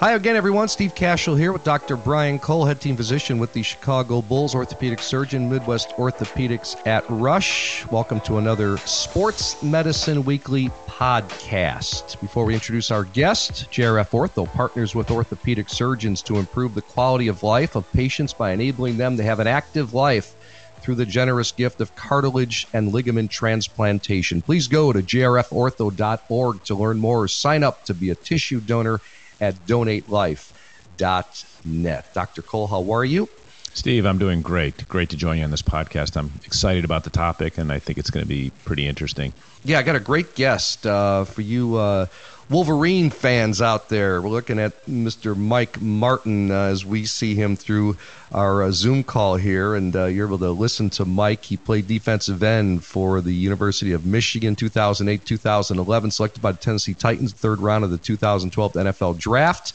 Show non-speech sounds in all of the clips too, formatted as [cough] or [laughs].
Hi again, everyone. Steve Kashul here with Dr. Brian Cole, head team physician with the Chicago Bulls, orthopedic surgeon, Midwest Orthopedics at Rush. Welcome to another Sports Medicine Weekly podcast. Before we introduce our guest, JRF Ortho partners with orthopedic surgeons to improve the quality of life of patients by enabling them to have an active life through the generous gift of cartilage and ligament transplantation. Please go to jrfortho.org to learn more or sign up to be a tissue donor at donatelife.net. Dr. Cole, how are you? Steve, I'm doing great. Great to join you on this podcast. I'm excited about the topic, and I think it's going to be pretty interesting. Yeah, I got a great guest uh, for you. Uh, Wolverine fans out there. We're looking at Mr. Mike Martin uh, as we see him through our uh, Zoom call here, and uh, you're able to listen to Mike. He played defensive end for the University of Michigan 2008 2011, selected by the Tennessee Titans, third round of the 2012 NFL draft.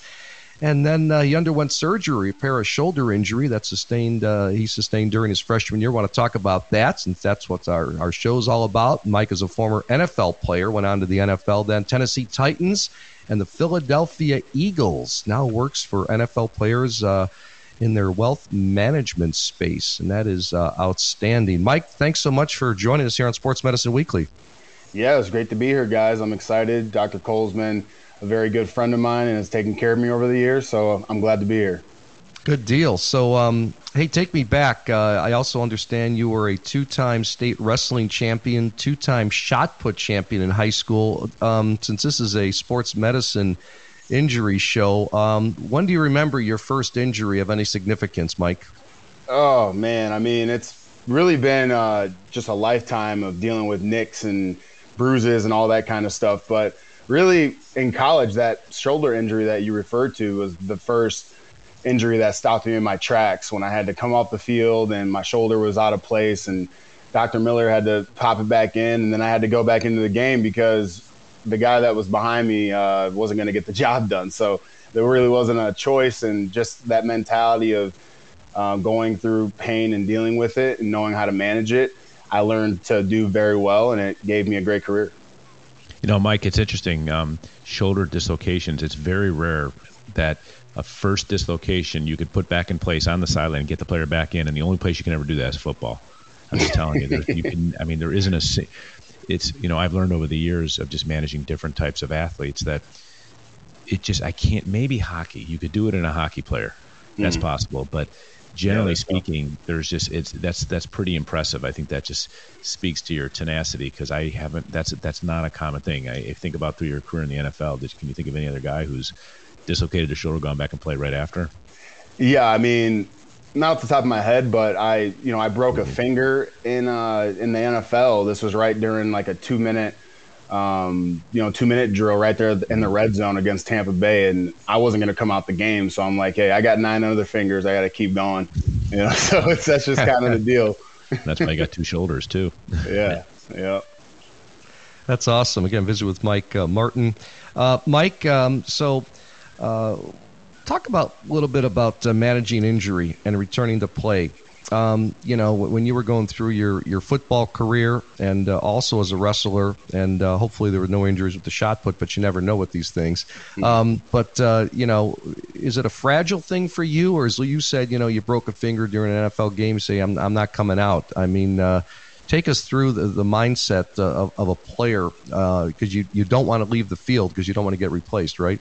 And then uh, he underwent surgery, a shoulder injury that sustained uh, he sustained during his freshman year. Want to talk about that since that's what our our show's all about. Mike is a former NFL player, went on to the NFL, then Tennessee Titans and the Philadelphia Eagles. Now works for NFL players. Uh, in their wealth management space, and that is uh, outstanding. Mike, thanks so much for joining us here on Sports Medicine Weekly. Yeah, it's great to be here, guys. I'm excited. Dr. Colesman a very good friend of mine and has taken care of me over the years. So I'm glad to be here. Good deal. So, um, hey, take me back. Uh, I also understand you were a two time state wrestling champion, two time shot put champion in high school. Um, since this is a sports medicine injury show, um, when do you remember your first injury of any significance, Mike? Oh, man. I mean, it's really been uh, just a lifetime of dealing with nicks and bruises and all that kind of stuff. But really in college, that shoulder injury that you referred to was the first injury that stopped me in my tracks when I had to come off the field and my shoulder was out of place and Dr. Miller had to pop it back in and then I had to go back into the game because the guy that was behind me uh, wasn't going to get the [laughs] job done. So there really wasn't a choice and just that mentality of uh, going through pain and dealing with it and knowing how to manage it. I learned to do very well and it gave me a great career. You know, Mike, it's interesting. Um, shoulder dislocations, it's very rare that a first dislocation you could put back in place on the sideline and get the player back in, and the only place you can ever do that is football. I'm just telling you, there, you can. I mean, there isn't a. It's you know I've learned over the years of just managing different types of athletes that it just I can't. Maybe hockey, you could do it in a hockey player, that's mm. possible, but generally yeah, speaking, there's just it's that's that's pretty impressive. I think that just speaks to your tenacity because I haven't that's that's not a common thing. I, I, think about through your career in the NFL. Did, can you think of any other guy who's dislocated a shoulder, gone back and played right after? Yeah, I mean, not off the top of my head, but I you know I broke a mm-hmm. finger in uh, in the NFL. This was right during like a two minute um, you know, two minute drill right there in the red zone against Tampa Bay, and I wasn't going to come out the game. So I'm like, hey, I got nine other fingers. I got to keep going. You know, [laughs] so it's that's just kind of the deal. [laughs] that's why I got two shoulders too. [laughs] yeah, yeah. That's awesome. Again, visit with Mike uh, Martin. Uh, Mike, um, so uh, talk about a little bit about uh, managing injury and returning to play um, you know, when you were going through your, your football career and uh, also as a wrestler, and uh, hopefully there were no injuries with the shot put, but you never know with these things. Hmm. Um, but, uh, you know, is it a fragile thing for you, or as you said, you know, you broke a finger during an NFL game, say, I'm, I'm not coming out? I mean, uh, take us through the, the mindset uh, of, of a player because uh, you, you don't want to leave the field because you don't want to get replaced, right?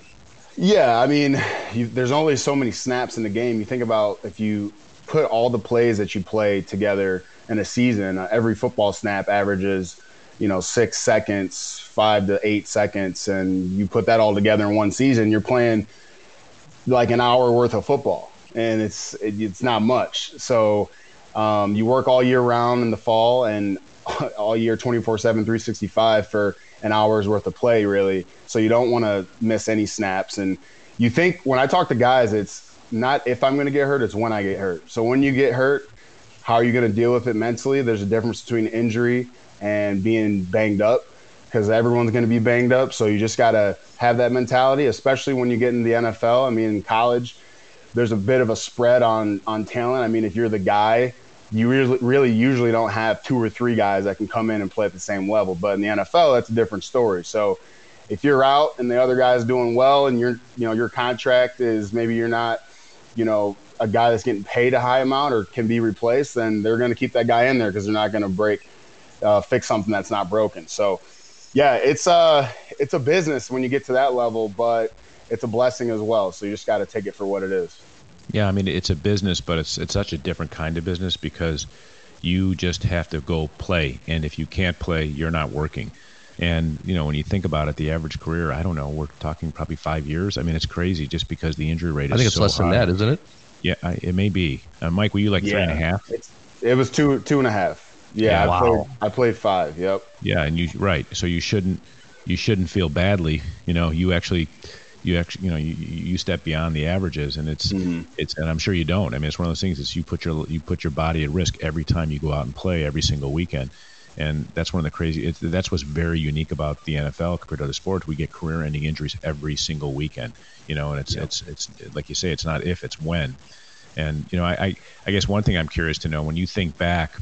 Yeah, I mean, you, there's only so many snaps in the game. You think about if you put all the plays that you play together in a season, uh, every football snap averages, you know, six seconds, five to eight seconds, and you put that all together in one season, you're playing like an hour worth of football, and it's it, it's not much. So um, you work all year round in the fall and [laughs] all year 24 7 365 for an hour's worth of play really. So you don't want to miss any snaps. And you think when i talk to guys it's not if I'm going to get hurt, it's when I get hurt. So when you get hurt, how are you going to deal with it mentally? There's a difference between injury and being banged up because everyone's going to be banged up. So you just got to have that mentality, especially when you get in the NFL. I mean, in college, there's a bit of a spread on on talent. I mean, if you're the guy, you really, really usually don't have two or three guys that can come in and play at the same level. But in the NFL, that's a different story. So if you're out and the other guy's doing well and your you know your contract is maybe you're not you know a guy that's getting paid a high amount or can be replaced, then they're going to keep that guy in there because they're not going to break uh, fix something that's not broken. So yeah, it's a uh, it's a business when you get to that level, but it's a blessing as well. So you just got to take it for what it is. Yeah, I mean it's a business, but it's it's such a different kind of business because you just have to go play, and if you can't play, you're not working. And you know when you think about it, the average career, I don't know, we're talking probably five years. I mean it's crazy just because the injury rate. is I think it's so less high. than that, isn't it? Yeah, I, it may be. Uh, Mike, were you like yeah. three and a half? It's, it was two two and a half. Yeah, Yeah, I wow. played I played five. Yep. Yeah, and you right. So you shouldn't you shouldn't feel badly. You know, you actually you actually you know you, you step beyond the averages, and it's Mhm. it's and I'm sure you don't. I mean, it's one of those things. Is you put your you put your body at risk every time you go out and play every single weekend. And that's one of the crazy. That's what's very unique about the NFL compared to other sports. We get career-ending injuries every single weekend. You know, and it's it's it's like you say, it's not if, it's when. And you know, I, I I guess one thing I'm curious to know when you think back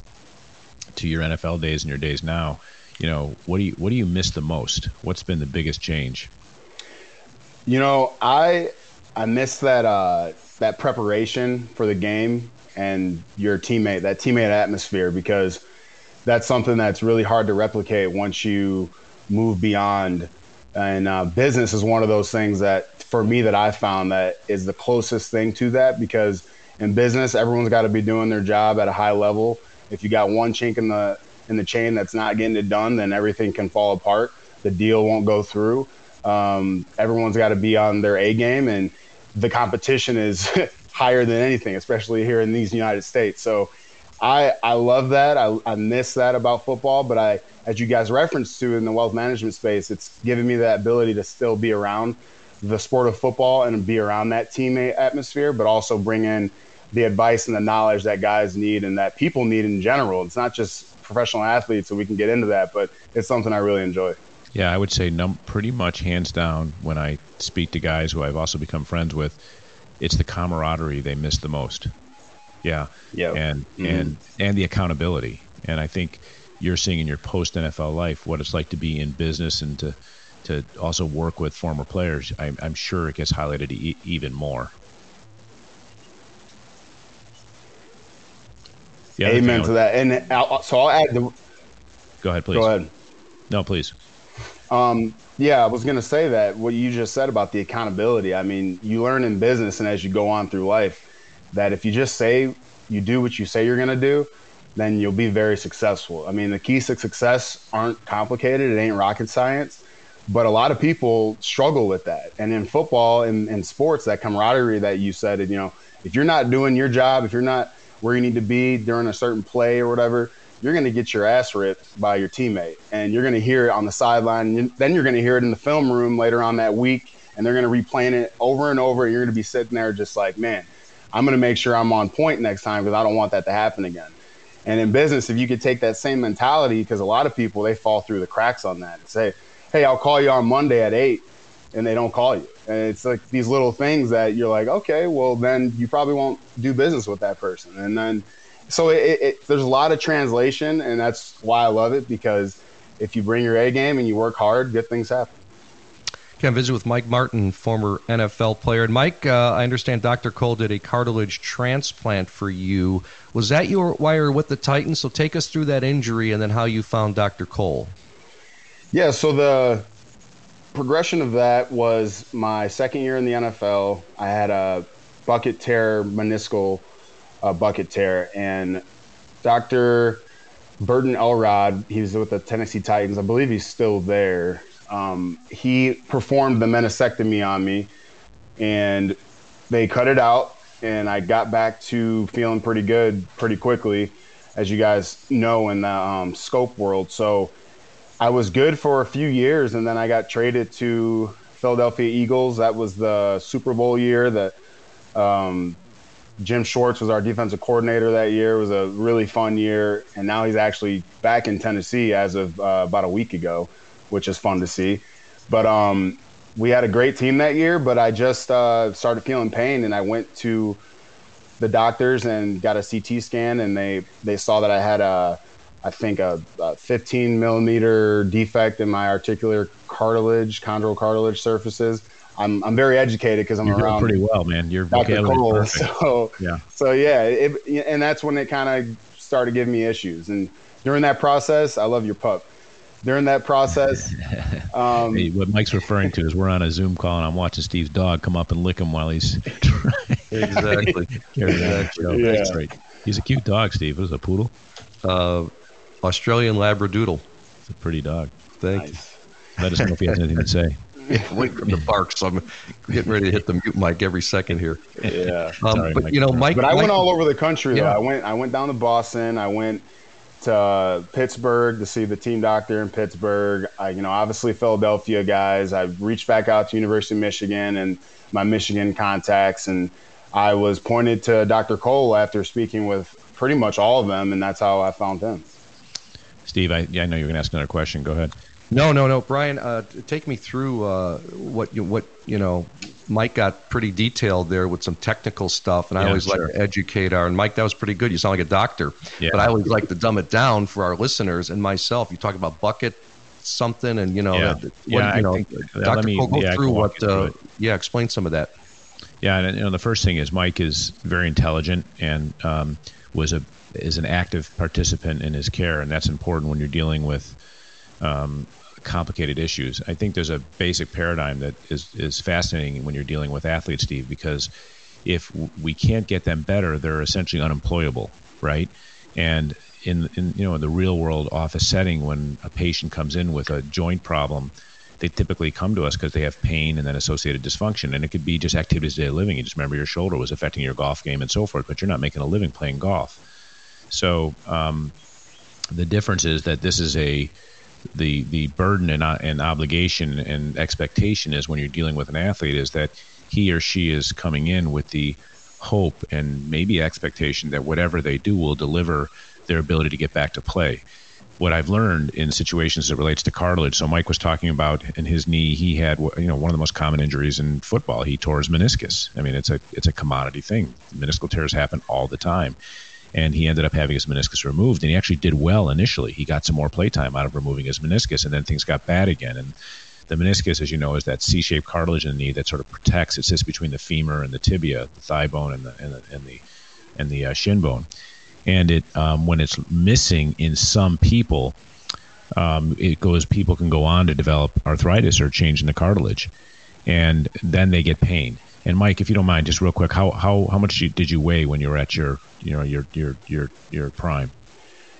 to your NFL days and your days now, you know, what do you what do you miss the most? What's been the biggest change? You know, I I miss that uh, that preparation for the game and your teammate, that teammate atmosphere, because that's something that's really hard to replicate once you move beyond. And uh, business is one of those things that, for me, that I found that is the closest thing to that because in business, everyone's got to be doing their job at a high level. If you got one chink in the in the chain that's not getting it done, then everything can fall apart. The deal won't go through. Um, everyone's got to be on their A game, and the competition is [laughs] higher than anything, especially here in these United States. So I I love that. I, I miss that about football, but I, as you guys referenced to in the wealth management space, it's given me that ability to still be around the sport of football and be around that teammate atmosphere, but also bring in the advice and the knowledge that guys need and that people need in general. It's not just professional athletes, so we can get into that, but it's something I really enjoy. Yeah, I would say num- pretty much hands down when I speak to guys who I've also become friends with, it's the camaraderie they miss the most. Yeah. Yeah. And Mhm. and and the accountability. And I think you're seeing in your post NFL life what it's like to be in business and to to also work with former players. I'm, I'm sure it gets highlighted e- even more. Amen to that. And I'll, so I'll add the. Go ahead, please. Go ahead. No, please. Um, yeah, I was going to say that what you just said about the accountability. I mean, you learn in business and as you go on through life that if you just say you do what you say you're going to do, then you'll be very successful. I mean, the keys to success aren't complicated, it ain't rocket science, but a lot of people struggle with that. And in football and in sports, that camaraderie that you said, you know, if you're not doing your job, if you're not where you need to be during a certain play or whatever, you're going to get your ass ripped by your teammate and you're going to hear it on the sideline. And then you're going to hear it in the film room later on that week and they're going to replay it over and over. And you're going to be sitting there just like, man, I'm going to make sure I'm on point next time because I don't want that to happen again. And in business, if you could take that same mentality, because a lot of people, they fall through the cracks on that and say, hey, I'll call you on Monday at eight and they don't call you. And it's like these little things that you're like, okay, well, then you probably won't do business with that person. And then, so it, it, there's a lot of translation, and that's why I love it because if you bring your A game and you work hard, good things happen. Can visit with Mike Martin, former NFL player. And Mike, uh, I understand Dr. Cole did a cartilage transplant for you. Was that your you're with the Titans? So take us through that injury and then how you found Dr. Cole. Yeah, so the progression of that was my second year in the NFL. I had a bucket tear, meniscal uh, bucket tear, and Dr. Burton Elrod, he was with the Tennessee Titans. I believe he's still there. Um, he performed the meniscectomy on me, and they cut it out, and I got back to feeling pretty good pretty quickly, as you guys know in the um, scope world. So I was good for a few years, and then I got traded to Philadelphia Eagles. That was the Super Bowl year that um, Jim Schwartz was our defensive coordinator that year. It was a really fun year, and now he's actually back in Tennessee as of uh, about a week ago, which is fun to see. But um, we had a great team that year, but I just uh, started feeling pain, and I went to the doctors and got a CT scan, and they they saw that I had a I think a, a 15 millimeter defect in my articular cartilage, chondral cartilage surfaces. I'm, I'm very educated because I'm You're around pretty well, man. You're Dr. Cole. [laughs] So yeah, so yeah, it, and that's when it kind of started giving me issues. And during that process, I love your pup. During that process, [laughs] um, hey, what Mike's referring to is we're on a Zoom call and I'm watching Steve's dog come up and lick him while he's [laughs] trying. Exactly. exactly. Yeah. That's right. He's a cute dog, Steve. It was a poodle. Uh, Australian Labradoodle. It's a pretty dog. Thank nice. you. Let us know if he has anything to say. [laughs] Yeah, wait for the bark, so I'm getting ready to hit the mute mic every second here. Yeah, um, Sorry, but Mike. you know, Mike. But I Mike, went all over the country. Yeah. Though. I went. I went down to Boston. I went to Pittsburgh to see the team doctor in Pittsburgh. I, you know, obviously Philadelphia guys. I reached back out to University of Michigan and my Michigan contacts, and I was pointed to Dr. Cole after speaking with pretty much all of them, and that's how I found him. Steve, I, yeah, I know you're going to ask another question. Go ahead. No, no, no, Brian. Uh, take me through uh, what you what you know. Mike got pretty detailed there with some technical stuff, and I always sure. like to educate our. And Mike, that was pretty good. You sound like a doctor, yeah. but I always like to dumb it down for our listeners and myself. You talk about bucket something, and you know, yeah, what, yeah, you know, think, Dr. Me, Cole, go yeah, through what. Uh, yeah, explain some of that. Yeah, and you know, the first thing is Mike is very intelligent and um, was a is an active participant in his care, and that's important when you're dealing with um, complicated issues. I think there's a basic paradigm that is is fascinating when you're dealing with athletes, Steve, because if we can't get them better, they're essentially unemployable, right? And in, in you know in the real world office setting, when a patient comes in with a joint problem, they typically come to us because they have pain and then associated dysfunction, and it could be just activities of daily living. You just remember your shoulder was affecting your golf game and so forth, but you're not making a living playing golf. So um, the difference is that this is a the the burden and, uh, and obligation and expectation is when you're dealing with an athlete is that he or she is coming in with the hope and maybe expectation that whatever they do will deliver their ability to get back to play. What I've learned in situations that relates to cartilage. So Mike was talking about in his knee, he had you know one of the most common injuries in football. He tore his meniscus. I mean, it's a it's a commodity thing. Meniscal tears happen all the time and he ended up having his meniscus removed. And he actually did well initially. He got some more playtime out of removing his meniscus, and then things got bad again. And the meniscus, as you know, is that C-shaped cartilage in the knee that sort of protects. It sits between the femur and the tibia, the thigh bone, and the and the and the, and the uh, shin bone. And it um, when it's missing in some people, um, it goes. People can go on to develop arthritis or change in the cartilage, and then they get pain. And Mike, if you don't mind, just real quick, how how how much did you weigh when you were at your you know your your your your prime?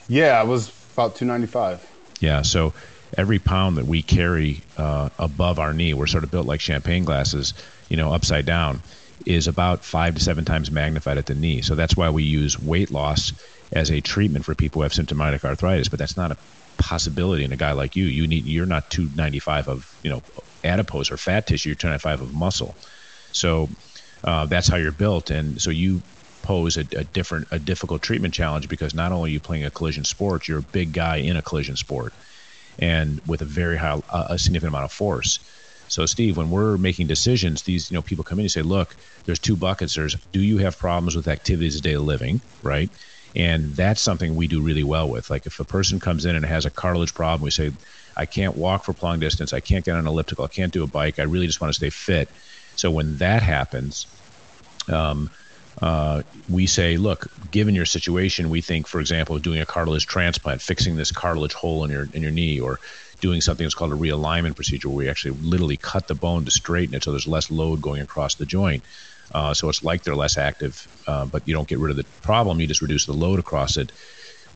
Yeah, I was about two ninety five. Yeah, so every pound that we carry uh, above our knee, we're sort of built like champagne glasses, you know, upside down, is about five to seven times magnified at the knee. So that's why we use weight loss as a treatment for people who have symptomatic arthritis. But that's not a possibility in a guy like you. You need you're not 295 of you know adipose or fat tissue. You're 295 of muscle. So uh, that's how you're built, and so you pose a, a, different, a difficult treatment challenge because not only are you playing a collision sport, you're a big guy in a collision sport, and with a very high, uh, a significant amount of force. So, Steve, when we're making decisions, these you know people come in and say, "Look, there's two buckets. There's do you have problems with activities of daily living, right?" And that's something we do really well with. Like if a person comes in and has a cartilage problem, we say, "I can't walk for long distance. I can't get on an elliptical. I can't do a bike. I really just want to stay fit." So when that happens, um, uh, we say, look, given your situation, we think, for example, doing a cartilage transplant, fixing this cartilage hole in your in your knee, or doing something that's called a realignment procedure, where we actually literally cut the bone to straighten it so there's less load going across the joint. Uh, so it's like they're less active, uh, but you don't get rid of the problem; you just reduce the load across it.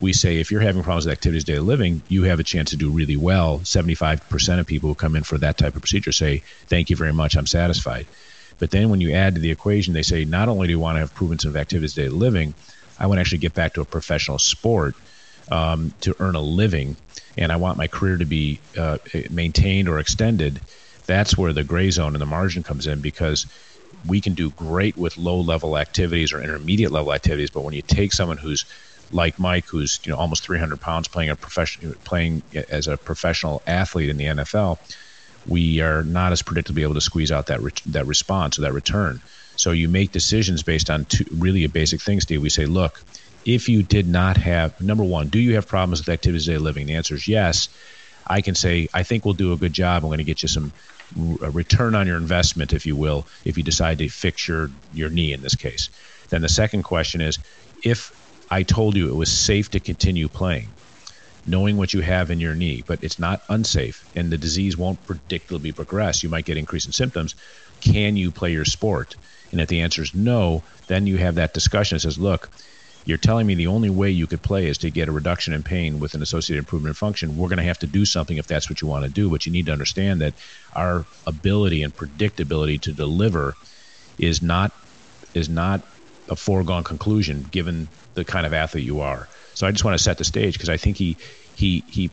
We say if you're having problems with activities of daily living, you have a chance to do really well. 75% of people who come in for that type of procedure say, "Thank you very much, I'm satisfied." But then when you add to the equation, they say not only do you want to have proven of activities day living, I want to actually get back to a professional sport um, to earn a living, and I want my career to be uh, maintained or extended. That's where the gray zone and the margin comes in because we can do great with low level activities or intermediate level activities, but when you take someone who's like Mike, who's you know almost 300 pounds, playing a profession, playing as a professional athlete in the NFL, we are not as predictably able to squeeze out that re- that response or that return. So you make decisions based on two, really a basic thing, Steve. We say, look, if you did not have number one, do you have problems with activities of living? The answer is yes. I can say I think we'll do a good job. I'm going to get you some a return on your investment, if you will, if you decide to fix your your knee in this case. Then the second question is, if I told you it was safe to continue playing, knowing what you have in your knee, but it's not unsafe, and the disease won't predictably progress. You might get increase in symptoms. Can you play your sport? And if the answer is no, then you have that discussion that says, look, you're telling me the only way you could play is to get a reduction in pain with an associated improvement in function. We're going to have to do something if that's what you want to do. But you need to understand that our ability and predictability to deliver is not is not a foregone conclusion given the kind of athlete you are. So I just want to set the stage because I think he he he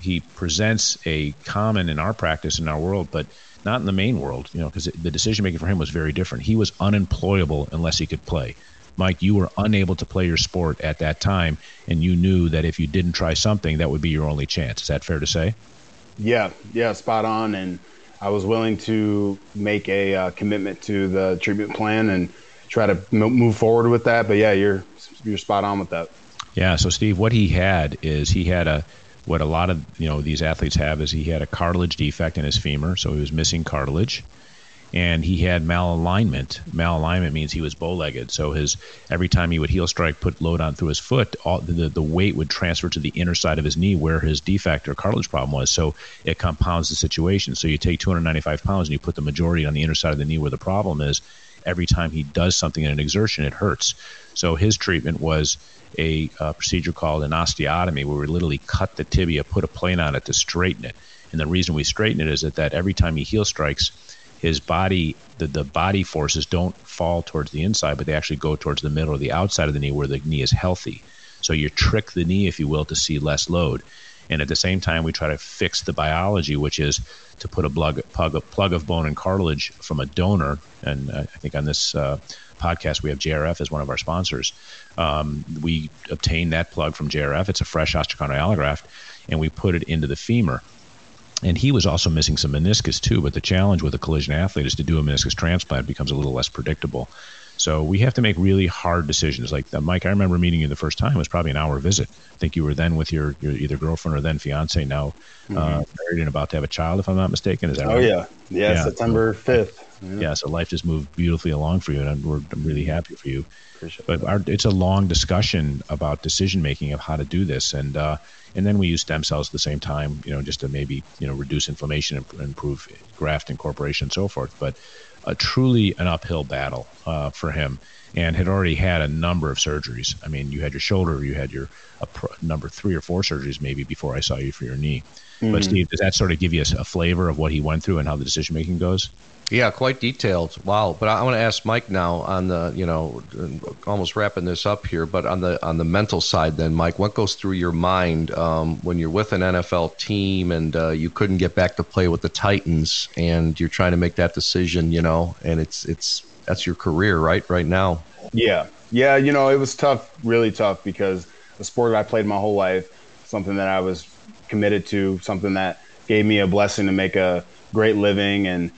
he presents a common in our practice in our world, but not in the main world. You know, because the decision making for him was very different. He was unemployable unless he could play. Mike, you were unable to play your sport at that time, and you knew that if you didn't try something, that would be your only chance. Is that fair to say? Yeah, yeah, spot on. And I was willing to make a uh, commitment to the treatment plan and try to move forward with that. But yeah, you're you're spot on with that. Yeah. So Steve, what he had is he had a what a lot of you know these athletes have is he had a cartilage defect in his femur, so he was missing cartilage and he had malalignment. Malalignment means he was bow-legged, so his every time he would heel strike, put load on through his foot, all, the the weight would transfer to the inner side of his knee where his defect or cartilage problem was. So it compounds the situation. So you take 295 pounds and you put the majority on the inner side of the knee where the problem is. Every time he does something in an exertion, it hurts. So his treatment was a uh, procedure called an osteotomy, where we literally cut the tibia, put a plane on it to straighten it. And the reason we straighten it is that, that every time he heel strikes, his body the, the body forces don't fall towards the inside but they actually go towards the middle or the outside of the knee where the knee is healthy so you trick the knee if you will to see less load and at the same time we try to fix the biology which is to put a plug, plug, plug of bone and cartilage from a donor and uh, i think on this uh, podcast we have jrf as one of our sponsors um, we obtain that plug from jrf it's a fresh osteochondral allograft and we put it into the femur and he was also missing some meniscus too. But the challenge with a collision athlete is to do a meniscus transplant becomes a little less predictable. So we have to make really hard decisions. Like uh, Mike, I remember meeting you the first time. It was probably an hour visit. I think you were then with your, your either girlfriend or then fiance. Now uh, mm-hmm. uh, married and about to have a child, if I'm not mistaken. Is that oh, right? yeah. yeah, yeah. September fifth. Yeah. yeah. so life just moved beautifully along for you, and we're I'm really happy for you. Appreciate but our, it's a long discussion about decision making of how to do this, and uh, and then we use stem cells at the same time, you know, just to maybe you know reduce inflammation and improve graft incorporation and so forth. But a truly an uphill battle uh, for him, and had already had a number of surgeries. I mean, you had your shoulder, you had your number three or four surgeries maybe before I saw you for your knee. Mm-hmm. But Steve, does that sort of give you a, a flavor of what he went through and how the decision making goes? Yeah, quite detailed. Wow. But I want to ask Mike now on the, you know, almost wrapping this up here, but on the on the mental side, then Mike, what goes through your mind um, when you're with an NFL team and uh, you couldn't get back to play with the Titans, and you're trying to make that decision, you know, and it's it's that's your career, right, right now. Yeah, yeah. You know, it was tough, really tough, because the sport I played my whole life, something that I was committed to, something that gave me a blessing to make a great living and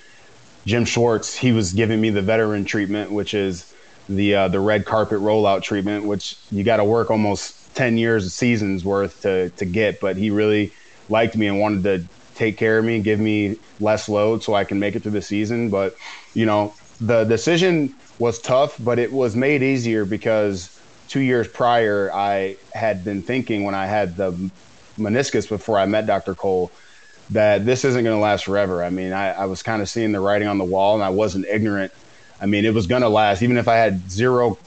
Jim Schwartz, he was giving me the veteran treatment, which is the uh, the red carpet rollout treatment, which you got to work almost ten years of seasons worth to to get. But he really liked me and wanted to take care of me, give me less load so I can make it through the season. But you know, the decision was tough, but it was made easier because two years prior I had been thinking when I had the meniscus before I met Dr. Cole that this isn't going to last forever. I mean, I, I was kind of seeing the writing on the wall, and I wasn't ignorant. I mean, it was going to last, even if I had zero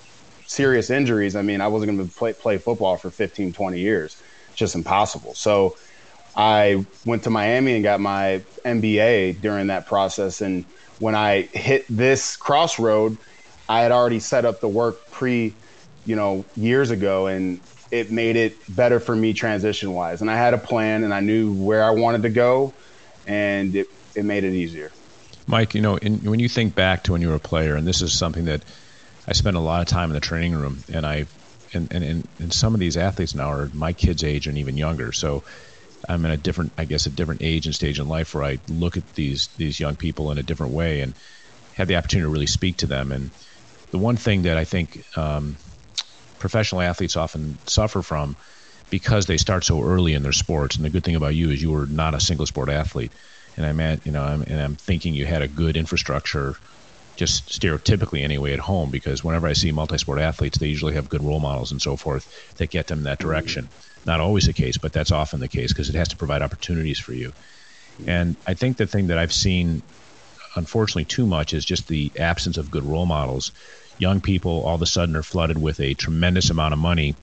serious injuries. I mean, I wasn't going to play, play football for 15, 20 years. It's just impossible. So I went to Miami and got my MBA during that process. And when I hit this crossroad, I had already set up the work pre, you know, years ago. And it made it better for me transition wise. And I had a plan and I knew where I wanted to go, and it, it made it easier. Mike, you know, in, when you think back to when you were a player, and this is something that I spent a lot of time in the training room, and I, and, and, and, some of these athletes now are my kids' age and even younger. So I'm in a different, I guess, a different age and stage in life where I look at these these young people in a different way and have the opportunity to really speak to them. And the one thing that I think um, professional athletes often suffer from because they start so early in their sports. And the good thing about you is you were not a single sport athlete. And I'm at, you know, I'm, and I'm thinking you had a good infrastructure, just stereotypically anyway, at home. Because whenever I see multi-sport athletes, they usually have good role models and so forth that get them in that direction. Not always the case, but that's often the case because it has to provide opportunities for you. And I think the thing that I've seen, unfortunately, too much is just the absence of good role models. Young people all of a sudden are flooded with a tremendous amount of money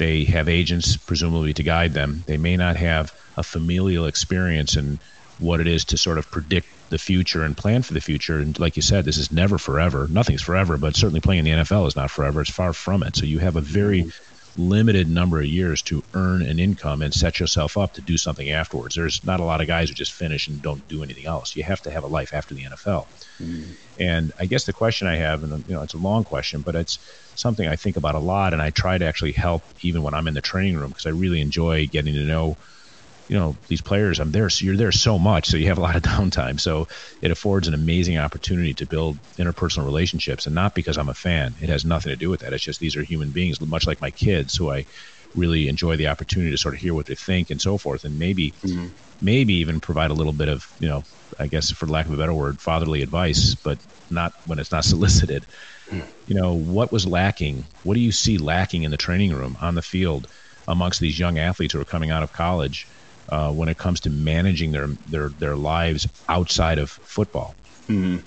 they have agents, presumably, to guide them. They may not have a familial experience in what it is to sort of predict the future and plan for the future. And like you said, this is never forever. Nothing's forever, but certainly playing in the NFL is not forever. It's far from it. So you have a very limited number of years to earn an income and set yourself up to do something afterwards. There's not a lot of guys who just finish and don't do anything else. You have to have a life after the NFL. Mm. And I guess the question I have, and you know, it's a long question, but it's something I think about a lot, and I try to actually help even when I'm in the training room because I really enjoy getting to know, you know, these players. I'm there, so you're there so much, so you have a lot of [laughs] downtime. So it affords an amazing opportunity to build interpersonal relationships, and not because I'm a fan. It has nothing to do with that. It's just these are human beings, much like my kids, who I really enjoy the opportunity to sort of hear what they think and so forth, and maybe. Mm-hmm. Maybe even provide a little bit of, you know, I guess for lack of a better word, fatherly advice, but not when it's not [laughs] solicited you know, what was lacking? What do you see lacking in the training room, on the field, amongst these young athletes who are coming out of college uh, when it comes to managing their, their, their lives outside of football? Mm-hmm.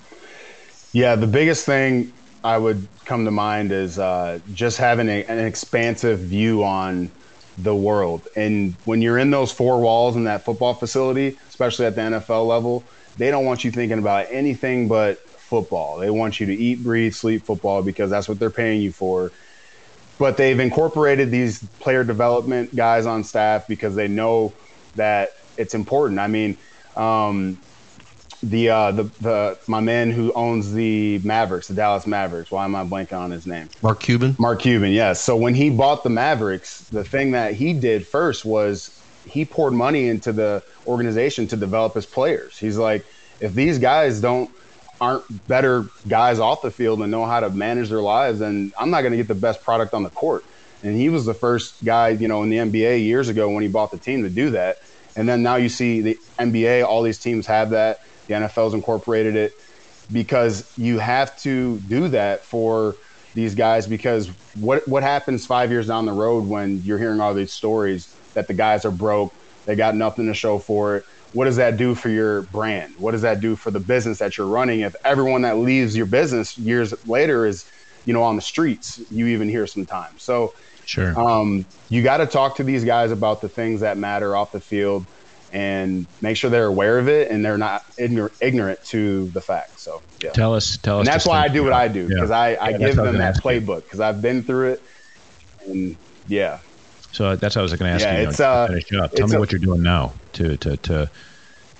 Yeah, the biggest thing I would come to mind is uh, just having a, an expansive view on the world. And when you're in those four walls in that football facility, especially at the NFL level, they don't want you thinking about anything but football. They want you to eat, breathe, sleep football because that's what they're paying you for. But they've incorporated these player development guys on staff because they know that it's important. I mean, um, the, uh, the the my man who owns the Mavericks, the Dallas Mavericks. Why am I blanking on his name? Mark Cuban. Mark Cuban. Yes. So when he bought the Mavericks, the thing that he did first was he poured money into the organization to develop his players. He's like, if these guys don't aren't better guys off the field and know how to manage their lives, then I'm not going to get the best product on the court. And he was the first guy, you know, in the NBA years ago when he bought the team to do that. And then now you see the NBA, all these teams have that. The NFL's incorporated it because you have to do that for these guys because what what happens five years down the road when you're hearing all these stories that the guys are broke, they got nothing to show for it, what does that do for your brand? What does that do for the business that you're running? If everyone that leaves your business years later is, you know, on the streets, you even hear sometimes. So, sure, um, you got to talk to these guys about the things that matter off the field, and make sure they're aware of it and they're not ignorant to the facts. So, yeah. tell us, tell us. That's why I do what I do because yeah. I, I yeah, give them that playbook because I've been through it, and yeah. So that's what I was going to ask yeah, you. It's, know, uh, finish up. Tell me a, what you're doing now to to to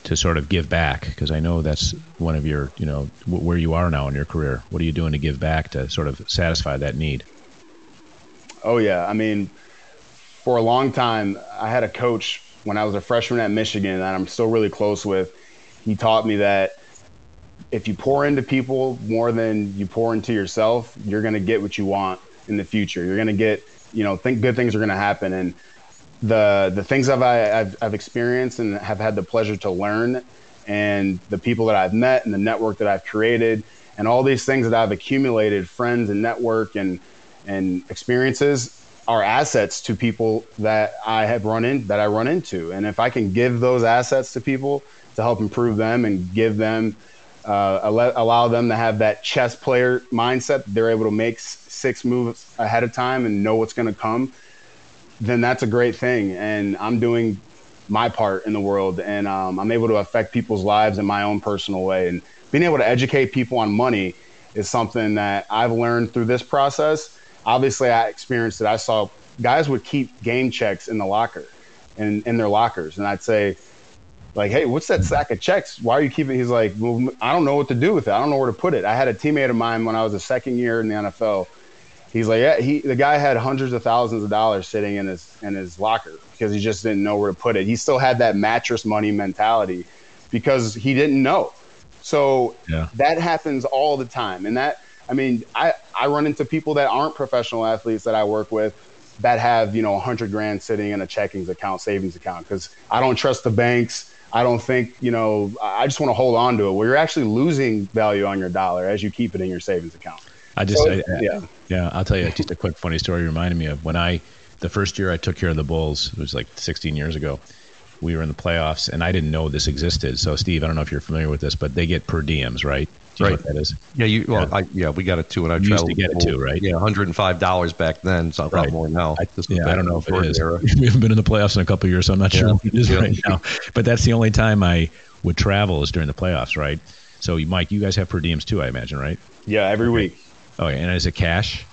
to sort of give back because I know that's one of your you know where you are now in your career. What are you doing to give back to sort of satisfy that need? Oh yeah, I mean, for a long time I had a coach when I was a freshman at Michigan that I'm still really close with. He taught me that if you pour into people more than you pour into yourself, you're going to get what you want in the future. You're going to get you know, think good things are going to happen. And the the things I've, I've I've experienced and have had the pleasure to learn, and the people that I've met and the network that I've created, and all these things that I've accumulated, friends and network and and experiences are assets to people that I have run in that I run into. And if I can give those assets to people to help improve them and give them uh, allow them to have that chess player mindset, they're able to make six moves ahead of time and know what's going to come, then that's a great thing. And I'm doing my part in the world, and um, I'm able to affect people's lives in my own personal way. And being able to educate people on money is something that I've learned through this process. Obviously, I experienced it. I saw guys would keep game checks in the locker, in, in their lockers, and I'd say, like, hey, what's that sack of checks? Why are you keeping? He's like, well, I don't know what to do with it. I don't know where to put it. I had a teammate of mine when I was a second year in the NFL he's like, yeah, he the guy had hundreds of thousands of dollars sitting in his in his locker because he just didn't know where to put it. He still had that mattress money mentality because he didn't know. So yeah. that happens all the time, and that I mean, I I run into people that aren't professional athletes that I work with that have you know 100 grand sitting in a checkings account, savings account because I don't trust the banks. I don't think you know. I just want to hold on to it. Where you're actually losing value on your dollar as you keep it in your savings account. I just, so, I, yeah, yeah. I'll tell you just a quick funny story. Reminded me of when I, the first year I took care of the Bulls. It was like 16 years ago we were in the playoffs, and I didn't know this existed. So, Steve, I don't know if you're familiar with this, but they get per diems, right? Right. what that is? Yeah, you. Well, yeah. I, yeah, we got it too, and I used to get it too, right? Yeah, 105 dollars back then. So a right. lot more now. I, yeah, I don't know if it is. Era. [laughs] we haven't been in the playoffs in a couple years, so I'm not yeah. sure what it is yeah. right now. But that's the only time I would travel is during the playoffs, right? So, Mike, you guys have per diems too, I imagine, right? Yeah, every okay. week. Oh, yeah, and is it cash?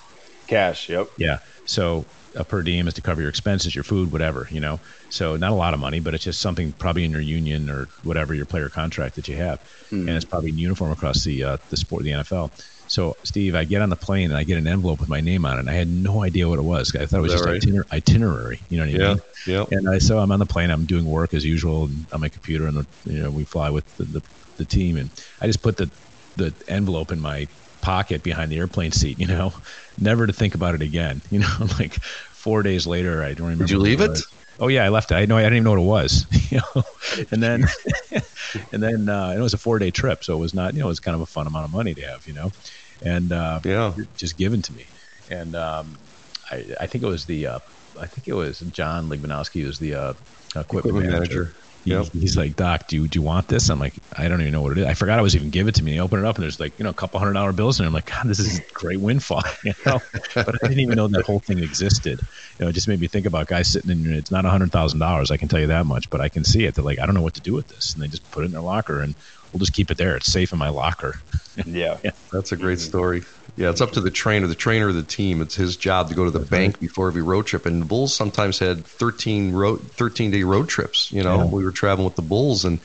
Cash. Yep. Yeah. So a per diem is to cover your expenses, your food, whatever, you know. So not a lot of money, but it's just something probably in your union or whatever your player contract that you have, mm-hmm. and it's probably uniform across the uh, the sport, the NFL. So Steve, I get on the plane and I get an envelope with my name on it. and I had no idea what it was. I thought it was just right? itiner- itinerary. You know what I yeah, mean? Yeah. And I so I'm on the plane. I'm doing work as usual on my computer, and the, you know we fly with the, the the team, and I just put the the envelope in my pocket behind the airplane seat, you know, [laughs] never to think about it again. [laughs] You know, [laughs] like four days later, I don't remember. Did you leave it? Oh yeah, I left it. I know I didn't even know what it was. You know, and then and then uh, it was a four day trip, so it was not you know it was kind of a fun amount of money to have, you know, and uh, yeah, just given to me, and um, I, I think it was the uh, I think it was John Ligmanowski was the uh, equipment, equipment manager. manager he, he's like, Doc, do you, do you want this? I'm like, I don't even know what it is. I forgot I was even give it to me. I open it up and there's like, you know, a couple hundred dollar bills in there. I'm like, God, this is a great windfall. [laughs] You know? but I didn't even know that whole thing existed. You know, it just made me think about guys sitting in, it's not a hundred thousand dollars. I can tell you that much, but I can see it. They're like, I don't know what to do with this. And they just put it in their locker and we'll just keep it there. It's safe in my locker. [laughs] yeah. yeah. That's a great mm-hmm. story. Yeah, it's up to the trainer, the trainer of the team. It's his job to go to the mm-hmm. bank before every road trip. And the Bulls sometimes had 13 road, 13 day road trips. You know, yeah. we were traveling with the Bulls, and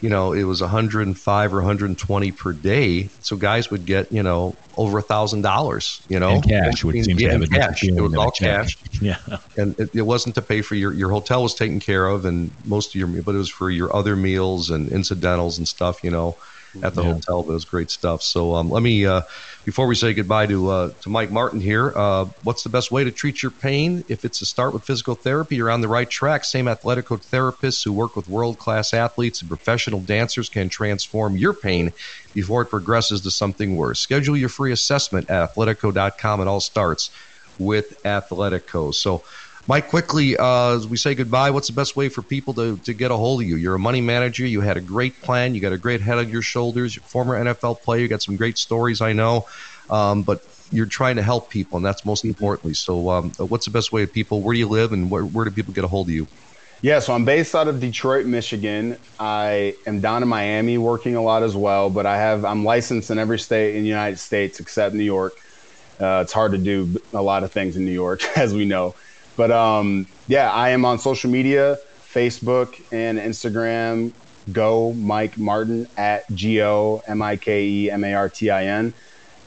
you know it was 105 or 120 per day. So guys would get you know over a thousand dollars. You know, cash, which seems yeah, to have a cash. It was all cash. [laughs] Yeah, and it, it, wasn't to pay for your your hotel was taken care of, and most of your but it was for your other meals and incidentals and stuff. You know at the yeah. hotel. But it was great stuff. So um, let me, uh, before we say goodbye to uh, to Mike Martin here, uh, what's the best way to treat your pain? If it's to start with physical therapy, you're on the right track. Same Athletico therapists who work with world class athletes and professional dancers can transform your pain before it progresses to something worse. Schedule your free assessment at athletico.com. It all starts with Athletico. So Mike, quickly, uh, as we say goodbye, what's the best way for people to, to get a hold of you? You're a money manager. You had a great plan. You got a great head on your shoulders. You're former NFL player. You got some great stories, I know. Um, but you're trying to help people, and that's most importantly. So, um, what's the best way of people? Where do you live, and where, where do people get a hold of you? Yeah, so I'm based out of Detroit, Michigan. I am down in Miami working a lot as well, but I have I'm licensed in every state in the United States except New York. Uh, it's hard to do a lot of things in New York, [laughs] as we know. But um, yeah, I am on social media, Facebook and Instagram. Go Mike Martin at G O M I K E M A R T I N.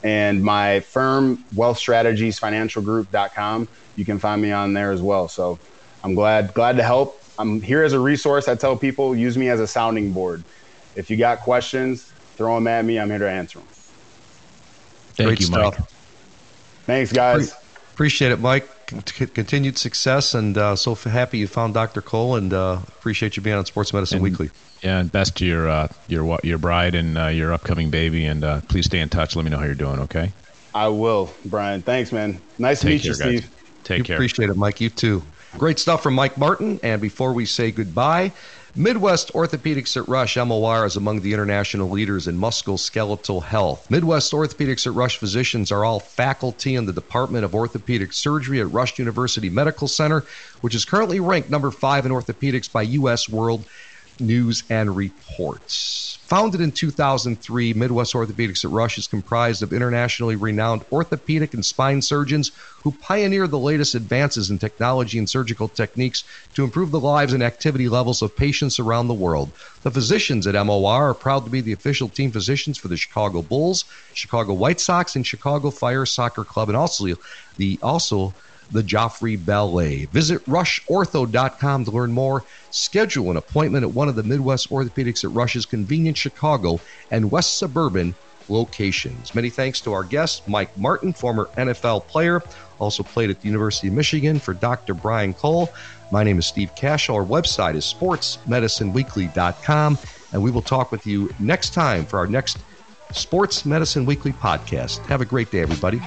And my firm, Wealth Strategies Financial Group.com. You can find me on there as well. So I'm glad glad to help. I'm here as a resource. I tell people use me as a sounding board. If you got questions, throw them at me. I'm here to answer them. Thank Great you, stuff. Mike. Thanks, guys. Appreciate it, Mike continued success, and uh, so happy you found Dr. Cole, and uh, appreciate you being on Sports Medicine and, Weekly. Yeah, and best to your uh, your your bride and uh, your upcoming baby, and uh, please stay in touch. Let me know how you're doing. Okay. I will, Brian. Thanks, man. Nice Take to meet care, you, guys. Steve. Take you care. Appreciate it, Mike. You too. Great stuff from Mike Martin. And before we say goodbye, Midwest Orthopedics at Rush, MOR, is among the international leaders in musculoskeletal health. Midwest Orthopedics at Rush physicians are all faculty in the Department of Orthopedic Surgery at Rush University Medical Center, which is currently ranked number five in orthopedics by U.S. World News and Reports. Founded in 2003, Midwest Orthopedics at Rush is comprised of internationally renowned orthopedic and spine surgeons who pioneer the latest advances in technology and surgical techniques to improve the lives and activity levels of patients around the world. The physicians at MOR are proud to be the official team physicians for the Chicago Bulls, Chicago White Sox, and Chicago Fire Soccer Club, and also the also the Joffrey Ballet. Visit rushortho.com to learn more. Schedule an appointment at one of the Midwest Orthopedics at Rush's convenient Chicago and West Suburban locations. Many thanks to our guest, Mike Martin, former NFL player, also played at the University of Michigan for Dr. Brian Cole. My name is Steve Cash. Our website is sportsmedicineweekly.com, and we will talk with you next time for our next Sports Medicine Weekly podcast. Have a great day, everybody.